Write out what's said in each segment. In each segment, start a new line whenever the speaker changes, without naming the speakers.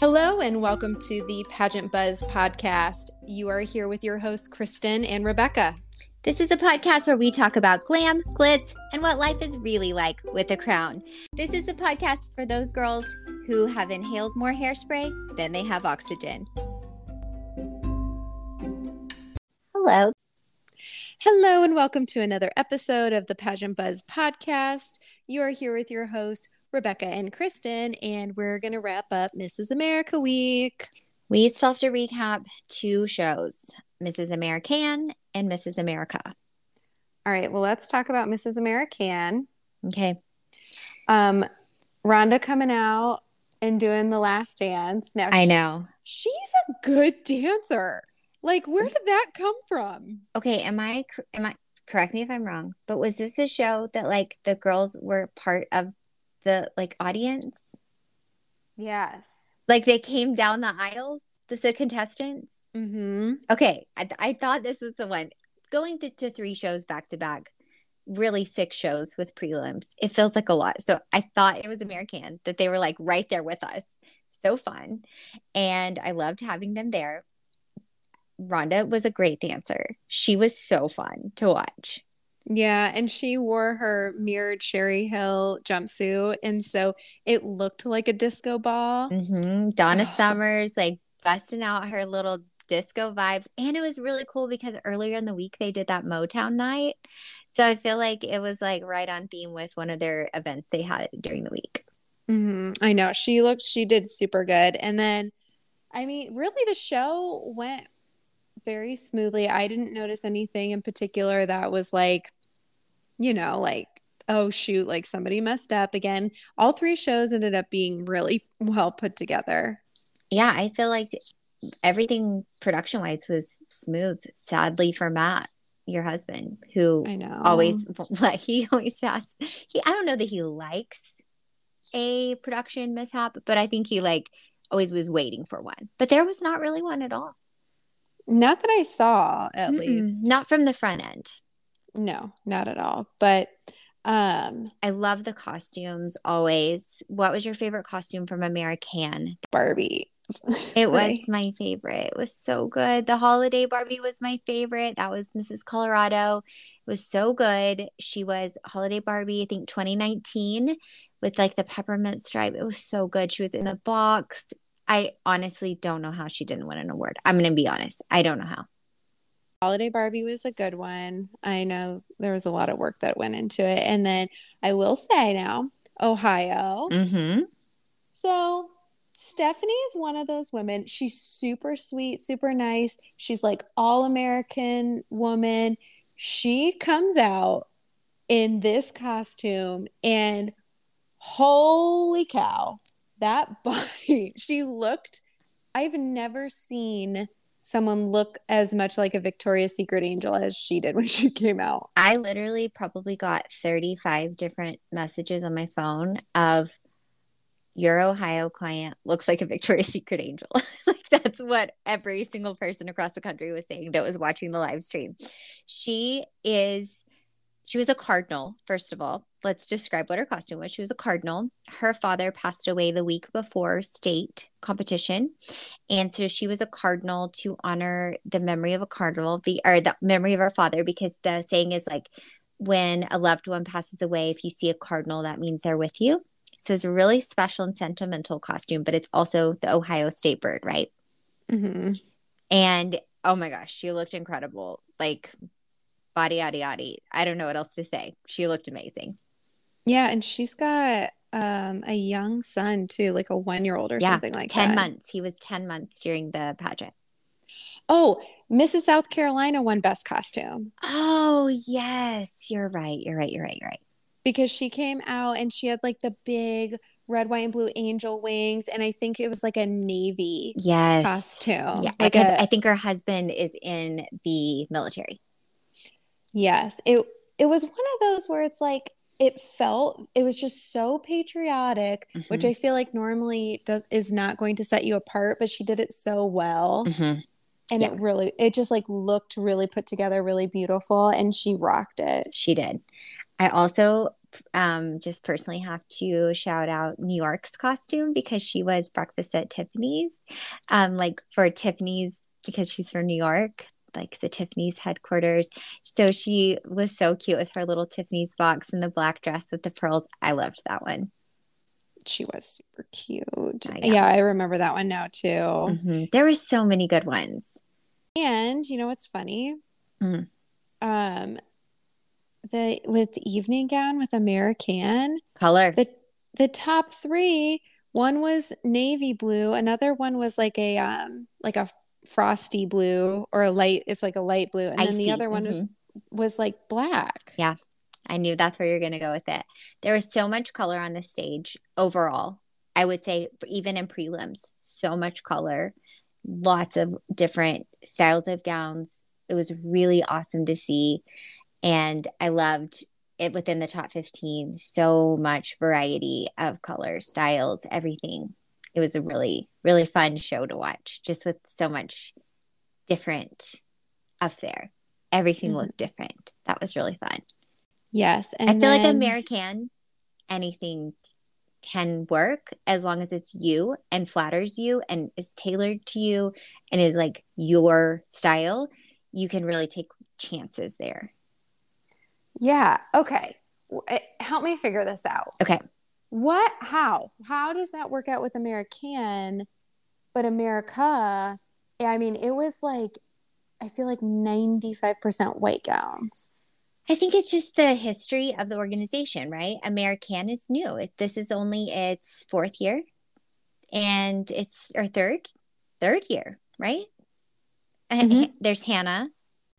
Hello, and welcome to the Pageant Buzz podcast. You are here with your hosts, Kristen and Rebecca.
This is a podcast where we talk about glam, glitz, and what life is really like with a crown. This is a podcast for those girls who have inhaled more hairspray than they have oxygen. Hello.
Hello, and welcome to another episode of the Pageant Buzz podcast. You are here with your hosts, Rebecca and Kristen, and we're going to wrap up Mrs. America Week.
We still have to recap two shows Mrs. American and Mrs. America.
All right, well, let's talk about Mrs. American.
Okay.
Um, Rhonda coming out and doing the last dance. Now,
I know.
She's a good dancer. Like, where did that come from?
Okay, am I am I correct me if I'm wrong, but was this a show that like the girls were part of the like audience?
Yes.
Like they came down the aisles, the contestants?
Mm-hmm.
Okay, I, I thought this was the one. Going to, to three shows back to back, really six shows with prelims. It feels like a lot. So I thought it was American that they were like right there with us. So fun. And I loved having them there. Rhonda was a great dancer. She was so fun to watch.
Yeah, and she wore her mirrored Sherri Hill jumpsuit, and so it looked like a disco ball.
Mm-hmm. Donna Summers like busting out her little disco vibes, and it was really cool because earlier in the week they did that Motown night, so I feel like it was like right on theme with one of their events they had during the week.
Mm-hmm. I know she looked, she did super good, and then, I mean, really, the show went very smoothly. I didn't notice anything in particular that was like you know, like, oh shoot, like somebody messed up again. All three shows ended up being really well put together.
Yeah, I feel like everything production wise was smooth. Sadly for Matt, your husband, who
I know
always like he always asks he I don't know that he likes a production mishap, but I think he like always was waiting for one. But there was not really one at all.
Not that I saw, at Mm-mm. least.
Not from the front end.
No, not at all. But um
I love the costumes always. What was your favorite costume from American?
Barbie.
it was my favorite. It was so good. The holiday Barbie was my favorite. That was Mrs. Colorado. It was so good. She was holiday Barbie, I think 2019 with like the peppermint stripe. It was so good. She was in the box. I honestly don't know how she didn't win an award. I'm going to be honest. I don't know how.
Holiday Barbie was a good one. I know there was a lot of work that went into it. And then I will say now, Ohio.
Mm-hmm.
So Stephanie is one of those women. She's super sweet, super nice. She's like all American woman. She comes out in this costume and holy cow, that body. She looked, I've never seen someone look as much like a Victoria's Secret angel as she did when she came out.
I literally probably got 35 different messages on my phone of your Ohio client looks like a Victoria's Secret angel. like that's what every single person across the country was saying that was watching the live stream. She is she was a cardinal, first of all. Let's describe what her costume was. She was a cardinal. Her father passed away the week before state competition. And so she was a cardinal to honor the memory of a cardinal, the or the memory of her father, because the saying is like when a loved one passes away, if you see a cardinal, that means they're with you. So it's a really special and sentimental costume, but it's also the Ohio state bird, right?
Mm-hmm.
And oh my gosh, she looked incredible. Like body yada yada. I don't know what else to say. She looked amazing.
Yeah, and she's got um a young son too, like a one year old or yeah, something like
10
that.
months. He was 10 months during the pageant.
Oh, Mrs. South Carolina won best costume.
Oh, yes. You're right. You're right. You're right. You're right.
Because she came out and she had like the big red, white, and blue angel wings. And I think it was like a navy
yes.
costume.
Yeah. Like a, I think her husband is in the military.
Yes. It it was one of those where it's like it felt it was just so patriotic, mm-hmm. which I feel like normally does is not going to set you apart, but she did it so well.
Mm-hmm.
And yeah. it really it just like looked really put together, really beautiful, and she rocked it.
She did. I also um, just personally have to shout out New York's costume because she was breakfast at Tiffany's. Um, like for Tiffany's, because she's from New York, like the Tiffany's headquarters. So she was so cute with her little Tiffany's box and the black dress with the pearls. I loved that one.
She was super cute. Yeah, I remember that one now too.
Mm-hmm. There were so many good ones.
And you know what's funny? Mm. Um, the with evening gown with American
color.
The the top three. One was navy blue. Another one was like a um like a frosty blue or a light. It's like a light blue, and then the other one mm-hmm. was was like black.
Yeah, I knew that's where you're going to go with it. There was so much color on the stage overall. I would say even in prelims, so much color, lots of different styles of gowns. It was really awesome to see. And I loved it within the top 15. So much variety of colors, styles, everything. It was a really, really fun show to watch, just with so much different up there. Everything mm-hmm. looked different. That was really fun.
Yes.
And I feel then... like American, anything can work as long as it's you and flatters you and is tailored to you and is like your style. You can really take chances there.
Yeah. Okay. Eh, help me figure this out.
Okay.
What? How? How does that work out with American? But America, I mean, it was like, I feel like 95% white gowns.
I think it's just the history of the organization, right? American is new. This is only its fourth year and it's our third, third year, right? Mm-hmm. There's Hannah,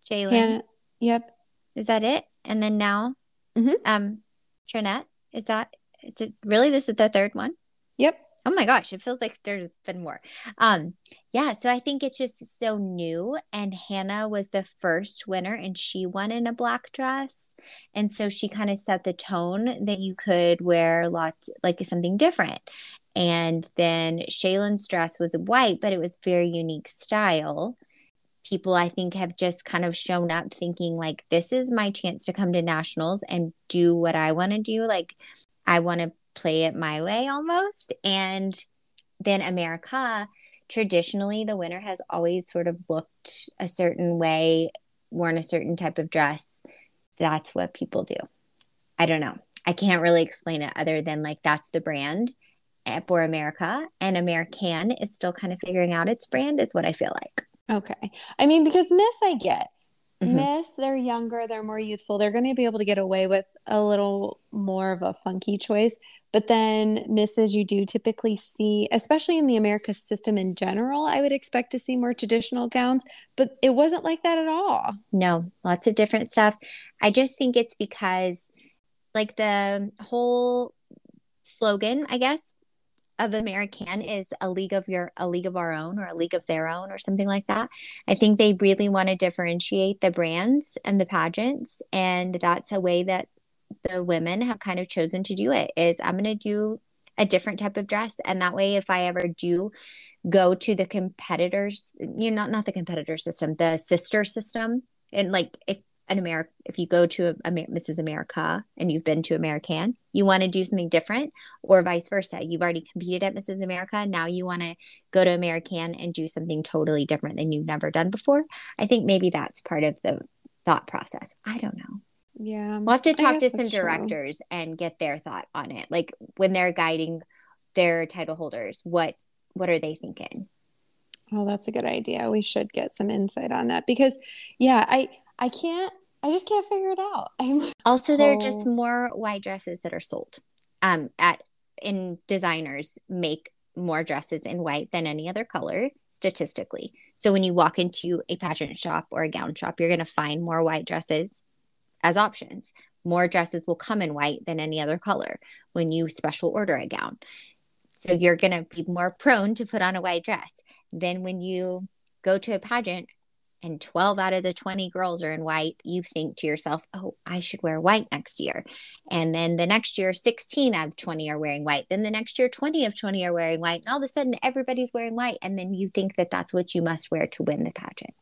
Jalen.
Yep.
Is that it? And then now, mm-hmm. um, Trinette. Is that? It's a, really this is the third one.
Yep.
Oh my gosh, it feels like there's been more. Um, yeah, so I think it's just so new. And Hannah was the first winner, and she won in a black dress, and so she kind of set the tone that you could wear lots like something different. And then Shaylin's dress was white, but it was very unique style people I think have just kind of shown up thinking like this is my chance to come to nationals and do what I want to do like I want to play it my way almost. And then America traditionally the winner has always sort of looked a certain way worn a certain type of dress. That's what people do. I don't know. I can't really explain it other than like that's the brand eh, for America. And American is still kind of figuring out its brand is what I feel like.
Okay. I mean, because Miss, I get. Mm-hmm. Miss, they're younger, they're more youthful. They're going to be able to get away with a little more of a funky choice. But then Misses, you do typically see, especially in the America system in general, I would expect to see more traditional gowns, but it wasn't like that at all.
No, lots of different stuff. I just think it's because, like, the whole slogan, I guess, of American is a league of your a league of our own or a league of their own or something like that. I think they really want to differentiate the brands and the pageants and that's a way that the women have kind of chosen to do it is I'm going to do a different type of dress and that way if I ever do go to the competitors you know not not the competitor system the sister system and like if an America, if you go to a, a, Mrs. America and you've been to American, you want to do something different, or vice versa. You've already competed at Mrs. America. Now you want to go to American and do something totally different than you've never done before. I think maybe that's part of the thought process. I don't know.
Yeah.
We'll have to talk to some directors true. and get their thought on it. Like when they're guiding their title holders, what what are they thinking?
Oh, that's a good idea. We should get some insight on that because yeah, I I can't I just can't figure it out. I'm
also there are just more white dresses that are sold. Um at in designers make more dresses in white than any other color statistically. So when you walk into a pageant shop or a gown shop, you're going to find more white dresses as options. More dresses will come in white than any other color when you special order a gown. So you're going to be more prone to put on a white dress. Then when you go to a pageant, and 12 out of the 20 girls are in white, you think to yourself, oh, I should wear white next year. And then the next year, 16 out of 20 are wearing white. Then the next year, 20 of 20 are wearing white. And all of a sudden, everybody's wearing white. And then you think that that's what you must wear to win the pageant.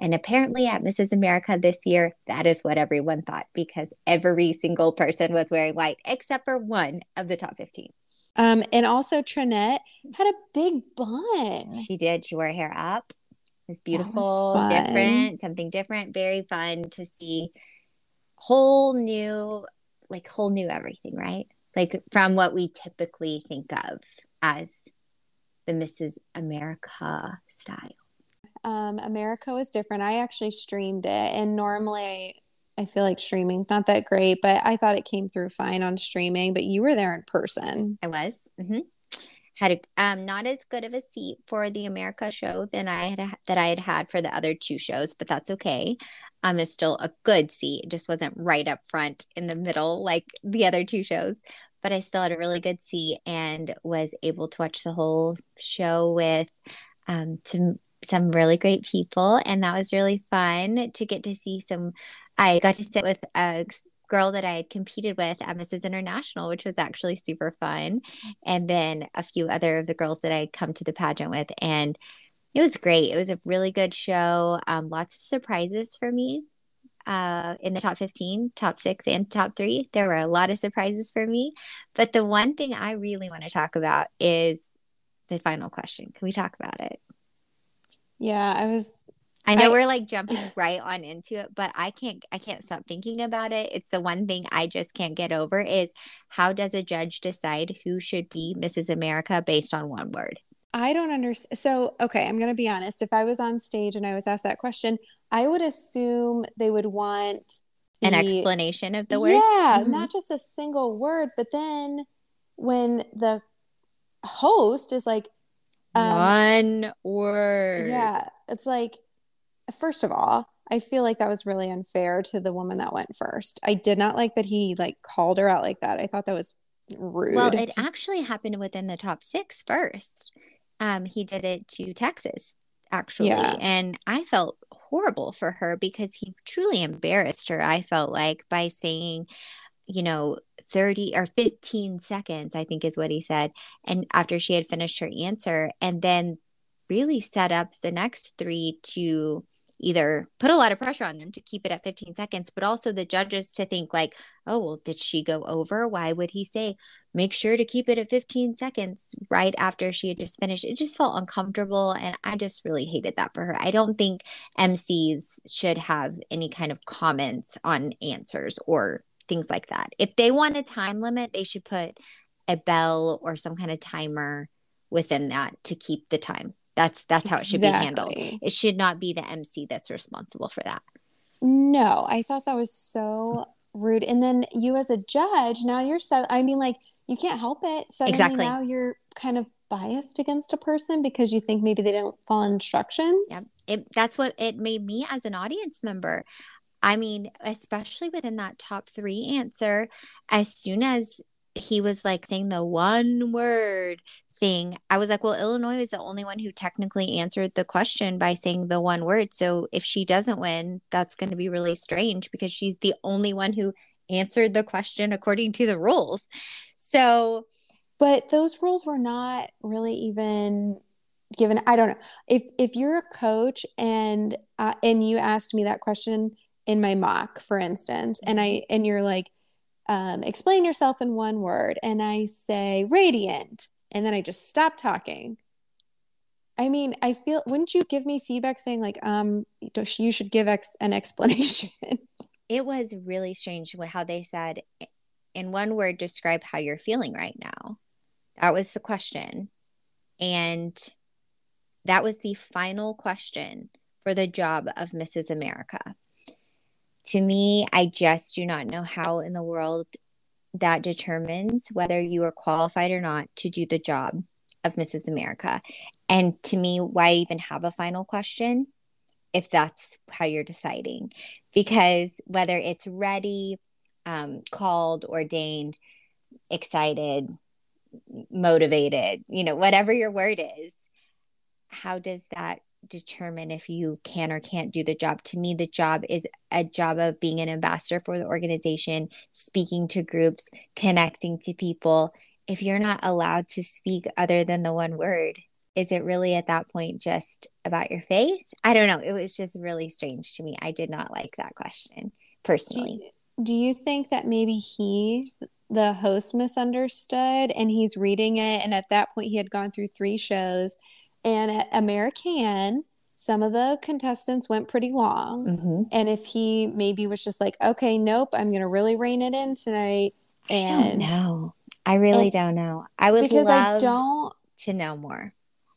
And apparently, at Mrs. America this year, that is what everyone thought because every single person was wearing white except for one of the top 15.
Um, and also Trinette had a big bun.
She did. She wore her hair up was beautiful, was different, something different, very fun to see. Whole new, like whole new everything, right? Like from what we typically think of as the Mrs. America style.
Um, America was different. I actually streamed it, and normally I feel like streaming's not that great, but I thought it came through fine on streaming. But you were there in person.
I was. Mm-hmm had a, um, not as good of a seat for the America show than I had that I had had for the other two shows, but that's okay. Um, it's still a good seat. It just wasn't right up front in the middle like the other two shows, but I still had a really good seat and was able to watch the whole show with um, some some really great people, and that was really fun to get to see some. I got to sit with a girl that I had competed with at Mrs. International, which was actually super fun. And then a few other of the girls that I had come to the pageant with. And it was great. It was a really good show. Um, lots of surprises for me uh, in the top 15, top six, and top three. There were a lot of surprises for me. But the one thing I really want to talk about is the final question. Can we talk about it?
Yeah, I was
I know I, we're like jumping right on into it, but I can't I can't stop thinking about it. It's the one thing I just can't get over is how does a judge decide who should be Mrs. America based on one word?
I don't understand. So, okay, I'm going to be honest. If I was on stage and I was asked that question, I would assume they would want
the, an explanation of the word.
Yeah, mm-hmm. not just a single word, but then when the host is like
um, one word.
Yeah, it's like first of all, I feel like that was really unfair to the woman that went first. I did not like that he like called her out like that. I thought that was rude.
Well, it actually happened within the top six first. Um, he did it to Texas actually, yeah. and I felt horrible for her because he truly embarrassed her. I felt like by saying, you know, 30 or 15 seconds, I think is what he said. And after she had finished her answer, and then really set up the next three to either put a lot of pressure on them to keep it at 15 seconds, but also the judges to think like, oh, well, did she go over? Why would he say, make sure to keep it at 15 seconds right after she had just finished? It just felt uncomfortable. And I just really hated that for her. I don't think MCs should have any kind of comments on answers or things like that. If they want a time limit, they should put a bell or some kind of timer within that to keep the time. That's that's how exactly. it should be handled. It should not be the MC that's responsible for that.
No, I thought that was so rude. And then you as a judge, now you're set. I mean, like you can't help it. Suddenly exactly. Now you're kind of biased against a person because you think maybe they don't follow instructions.
Yeah, it, that's what it made me as an audience member. I mean, especially within that top three answer, as soon as he was like saying the one word thing. I was like, well, Illinois is the only one who technically answered the question by saying the one word. So if she doesn't win, that's going to be really strange because she's the only one who answered the question according to the rules. So,
but those rules were not really even given. I don't know if if you're a coach and uh, and you asked me that question in my mock, for instance, and I mm-hmm. and you're like um, explain yourself in one word and I say radiant and then I just stop talking. I mean, I feel wouldn't you give me feedback saying like um you should give ex- an explanation?
it was really strange how they said in one word describe how you're feeling right now. That was the question. And that was the final question for the job of Mrs. America to me, I just do not know how in the world that determines whether you are qualified or not to do the job of Mrs. America. And to me, why even have a final question if that's how you're deciding? Because whether it's ready, um, called, ordained, excited, motivated, you know, whatever your word is, how does that determine if you can or can't do the job. To me, the job is a job of being an ambassador for the organization, speaking to groups, connecting to people. If you're not allowed to speak other than the one word, is it really at that point just about your face? I don't know. It was just really strange to me. I did not like that question personally.
Do you, do you think that maybe he, the host, misunderstood and he's reading it? And at that point, he had gone through three shows. And at American, some of the contestants went pretty long.
Mm-hmm.
And if he maybe was just like, okay, nope, I'm going to really rein it in tonight. And
I don't know. I really
and-
don't know. I would
because I don't
to know more.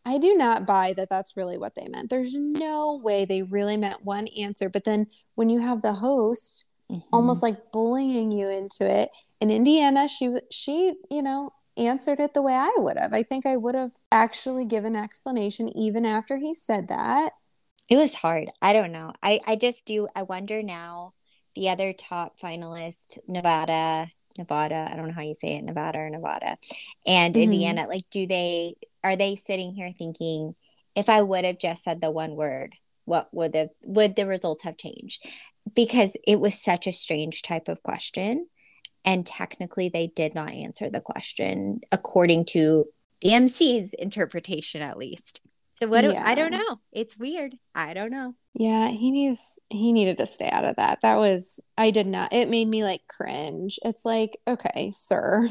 I do not buy that that's really what they meant. There's no way they really meant one answer. But then when you have the host
Mhm.
almost like bullying you into it, in Indiana, she she you know answered it the way I would have. I think I would have actually given explanation even after he said that.
It was hard. I don't know. I I just do. I wonder now. The other top finalist, Nevada, Nevada. I don't know how you say it, Nevada or Nevada, and
Mhm.
Indiana. Like, do they are they sitting here thinking, if I would have just said the one word, what would the would the results have changed? Because it was such a strange type of question, and technically they did not answer the question according to the MC's interpretation, at least. So what? Do, I don't know. It's weird. I don't know.
Yeah, he needs he needed to stay out of that. That was I did not. It made me like cringe. It's like, okay, sir.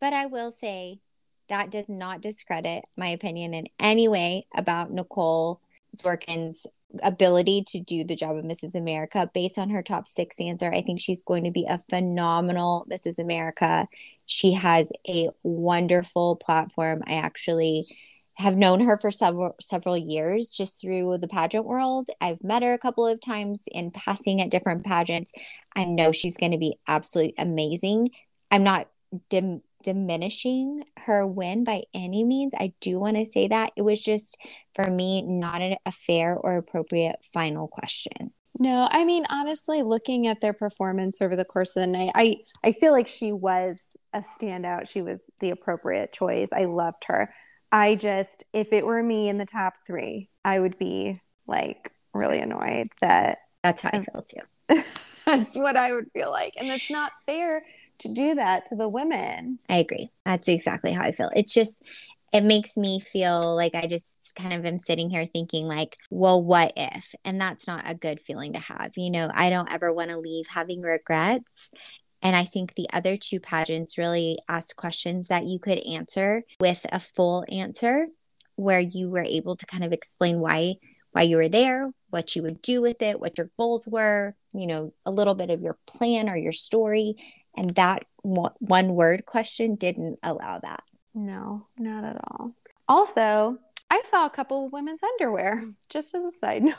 But I will say that does not discredit my opinion in any way about Nicole Zorkin's ability to do the job of Mrs. America based on her top six answer. I think she's going to be a phenomenal Mrs. America. She has a wonderful platform. I actually have known her for several several years just through the pageant world. I've met her a couple of times in passing at different pageants. I know she's going to be absolutely amazing. I'm not dim- diminishing her win by any means. I do want to say that it was just for me not a, a fair or appropriate final question.
No, I mean honestly, looking at their performance over the course of the night, I I feel like she was a standout. She was the appropriate choice. I loved her. I just if it were me in the top 3, I would be like really annoyed that
That's how I feel too.
that's what I would feel like. And it's not fair to do that to the women.
I agree. That's exactly how I feel. It's just it makes me feel like I just kind of am sitting here thinking like, well, what if? And that's not a good feeling to have. You know, I don't ever want to leave having regrets. And I think the other two pageants really asked questions that you could answer with a full answer where you were able to kind of explain why why you were there, what you would do with it, what your goals were, you know, a little bit of your plan or your story. And that one word question didn't allow that.
No, not at all. Also, I saw a couple of women's underwear, just as a side note.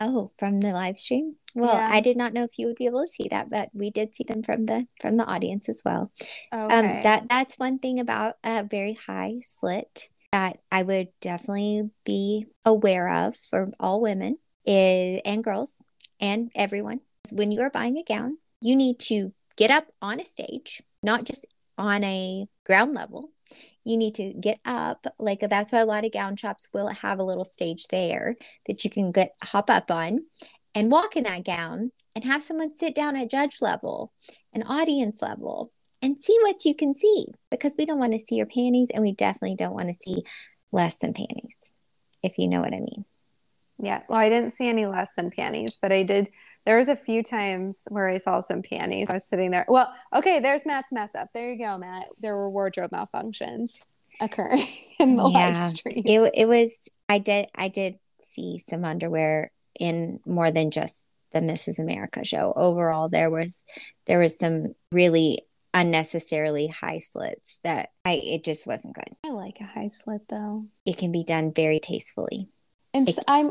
Oh, from the live stream? Well,
Yeah.
I did not know if you would be able to see that, but we did see them from the from the audience as well.
Okay.
Um, that that's one thing about a very high slit that I would definitely be aware of for all women is and girls and everyone. When you are buying a gown, you need to get up on a stage, not just on a ground level. You need to get up. Like that's why a lot of gown shops will have a little stage there that you can get hop up on and walk in that gown and have someone sit down at judge level and audience level and see what you can see because we don't want to see your panties and we definitely don't want to see less than panties, if you know what I mean.
Yeah. Well, I didn't see any less than panties, but I did. There was a few times where I saw some panties. I was sitting there. Well, okay. There's Matt's mess up. There you go, Matt. There were wardrobe malfunctions occurring in the
Yeah.
live stream.
It it was I did I did see some underwear in more than just the Mrs. America show. Overall, there was there was some really unnecessarily high slits that I it just wasn't good.
I like a high slit though.
It can be done very tastefully.
And
It-
s I'm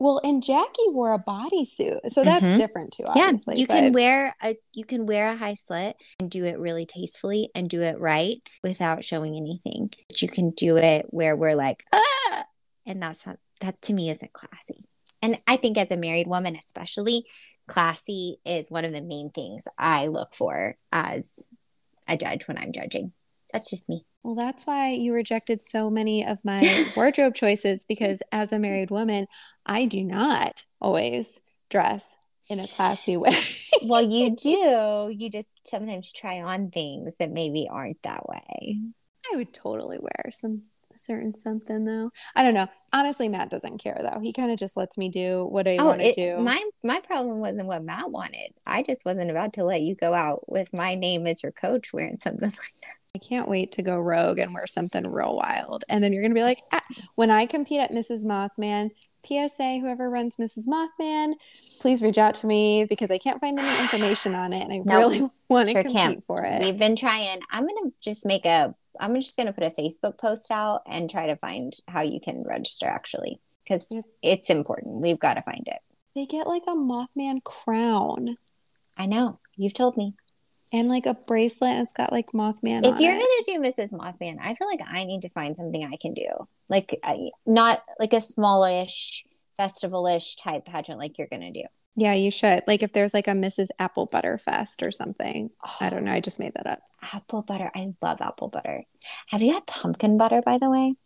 well, and Jackie wore a bodysuit, so that's
Mhm.
different too. Obviously,
yeah, you can wear a you can wear a high slit and do it really tastefully and do it right without showing anything. But you can do it where we're like, ah, and that's not that to me isn't classy. And I think as a married woman, especially, classy is one of the main things I look for as a judge when I'm judging. That's just me.
Well, that's why you rejected so many of my wardrobe choices because as a married woman, I do not always dress in a classy way.
well, you do. You just sometimes try on things that maybe aren't that way.
I would totally wear some certain something though. I don't know. Honestly, Matt doesn't care though. He kind of just lets me do what I oh, want to do.
My my problem wasn't what Matt wanted. I just wasn't about to let you go out with my name as your coach wearing something like that.
I can't wait to go rogue and wear something real wild. And then you're gonna be like, ah. when I compete at Mrs. Mothman, PSA, whoever runs Mrs. Mothman, please reach out to me because I can't find any information on it and I nope, really want to sure compete can't. for it.
We've been trying. I'm gonna just make a I'm just going to put a Facebook post out and try to find how you can register actually because yes. it's important. We've got to find it.
They get like a Mothman crown.
I know. You've told me.
And like a bracelet, it's got like Mothman.
If you're
it.
gonna do Mrs. Mothman, I feel like I need to find something I can do, like I, not like a smallish, festivalish type pageant like you're gonna do.
Yeah, you should. Like if there's like a Mrs. Apple Butter Fest or something. Oh, I don't know. I just made that up.
Apple butter. I love apple butter. Have you had pumpkin butter, by the way?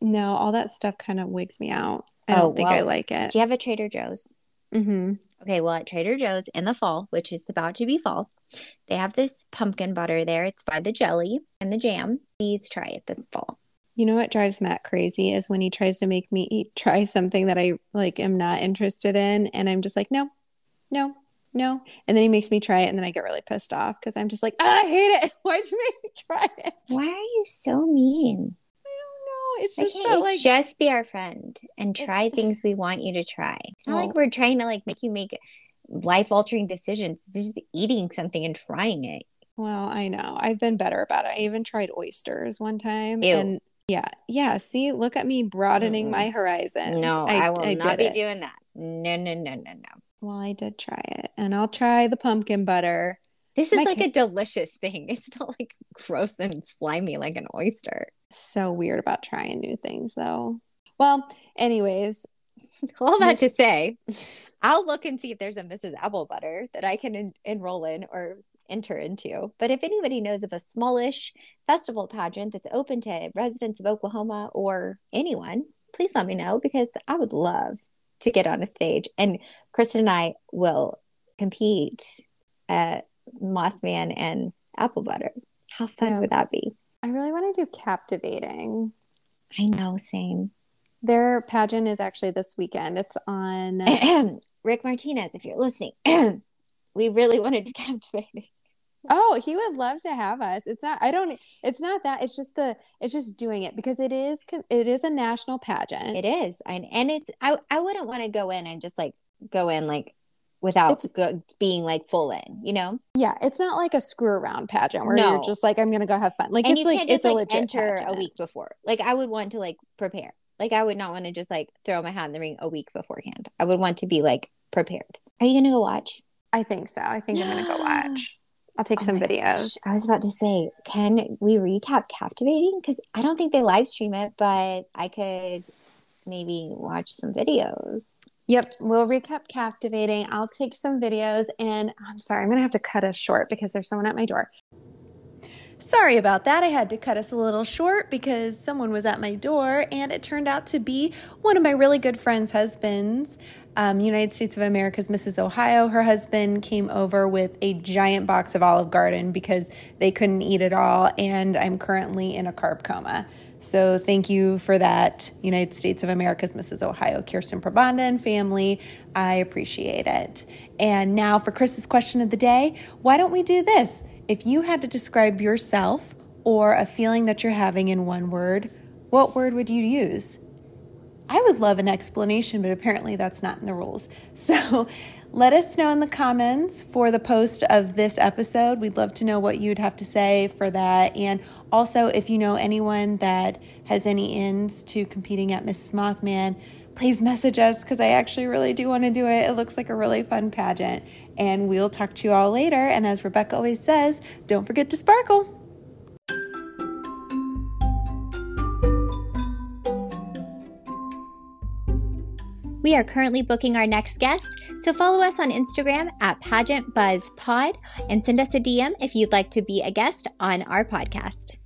No, all that stuff kind of wigs me out. I oh, don't think well, I like it.
Do you have a Trader Joe's?
Mm-hmm.
Okay, well, at Trader Joe's in the fall, which is about to be fall, they have this pumpkin butter there. It's by the jelly and the jam. Please try it this fall.
You know what drives Matt crazy is when he tries to make me eat, try something that I like am not interested in, and I'm just like, no, no, no. And then he makes me try it, and then I get really pissed off because I'm just like, ah, I hate it. Why'd you make me try it?
Why are you so mean?
It's just okay, like
just be our friend and try things we want you to try. It's not like we're trying to like make you make life altering decisions. It's just eating something and trying it.
Well, I know. I've been better about it. I even tried oysters one time, Ew. and yeah. Yeah. See, look at me broadening mm my horizons.
No, I, I will I not be it. doing that. No, no, no, no, no.
Well, I did try it and I'll try the pumpkin butter.
This is My like a delicious thing. It's not like gross and slimy like an oyster.
So weird about trying new things though. Well, anyways,
all that to say, I'll look and see if there's a Mrs. Apple Butter that I can en- enroll in or enter into. But if anybody knows of a smallish festival pageant that's open to residents of Oklahoma or anyone, please let me know because I would love to get on a stage. And Kristen and I will compete at Mothman and Apple Butter. How fun yeah. would that be?
I really want to do captivating.
I know, same.
Their pageant is actually this weekend. It's on
Rick Martinez, if you're listening. we really wanted to captivate.
Oh, he would love to have us. It's not. I don't. It's not that. It's just the. It's just doing it because it is. It is a national pageant.
It is, and and it's. I I wouldn't want to go in and just like go in like without go, being like full in. You know.
Yeah, it's not like a screw around pageant where no. you're just like I'm gonna go have fun. Like and it's like just, it's like, a enter
pageant. a week before. Like I would want to like prepare. Like I would not want to just like throw my hat in the ring a week beforehand. I would want to be like prepared. Are you gonna go watch?
I think so. I think I'm gonna go watch. I'll take oh some videos. Gosh.
I was about to say, can we recap Captivating? Because I don't think they live stream it, but I could maybe watch some videos.
Yep, we'll recap Captivating. I'll take some videos, and I'm sorry, I'm going to have to cut us short because there's someone at my door. Sorry about that. I had to cut us a little short because someone was at my door, and it turned out to be one of my really good friend's husbands um, United States of America's Mrs. Ohio. Her husband came over with a giant box of Olive Garden because they couldn't eat it all, and I'm currently in a carb coma. So thank you for that, United States of America's Mrs. Ohio, Kirsten Probanda and family. I appreciate it. And now for Chris's question of the day why don't we do this? If you had to describe yourself or a feeling that you're having in one word, what word would you use? I would love an explanation, but apparently that's not in the rules. So let us know in the comments for the post of this episode. We'd love to know what you'd have to say for that. And also, if you know anyone that has any ins to competing at Mrs. Mothman, please message us because I actually really do want to do it. It looks like a really fun pageant. And we'll talk to you all later. And as Rebecca always says, don't forget to sparkle.
We are currently booking our next guest, so follow us on Instagram at Pageant Buzz Pod and send us a DM if you'd like to be a guest on our podcast.